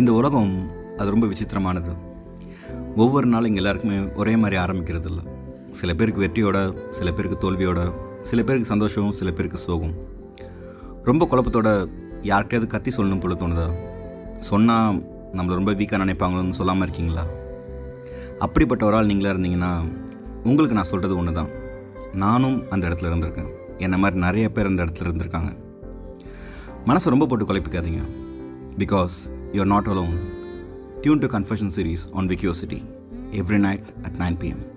இந்த உலகம் அது ரொம்ப விசித்திரமானது. ஒவ்வொரு நாளும் இங்கே எல்லாருக்குமே ஒரே மாதிரி ஆரம்பிக்கிறது இல்லை சில பேருக்கு வெற்றியோட சில பேருக்கு தோல்வியோட சில பேருக்கு சந்தோஷம் சில பேருக்கு சோகம். ரொம்ப குழப்பத்தோட யார்கிட்டயாவது கத்தி சொல்லணும் போல தோணுதா? சொன்னால் நம்மளை ரொம்ப வீக்காக நினைப்பாங்களோன்னு சொல்லாமல் இருக்கீங்களா? அப்படிப்பட்ட ஒரு ஆள் நீங்களாக இருந்தீங்கன்னா உங்களுக்கு நான் சொல்கிறது ஒன்று தான் நானும் அந்த இடத்துல இருந்திருக்கேன். என்ன மாதிரி நிறைய பேர் அந்த இடத்துல இருந்திருக்காங்க. மனசை ரொம்ப போட்டு குழப்பிக்காதீங்க. Because You're Not Alone, Tune to Confession series on Wikiousity every night at 9 pm.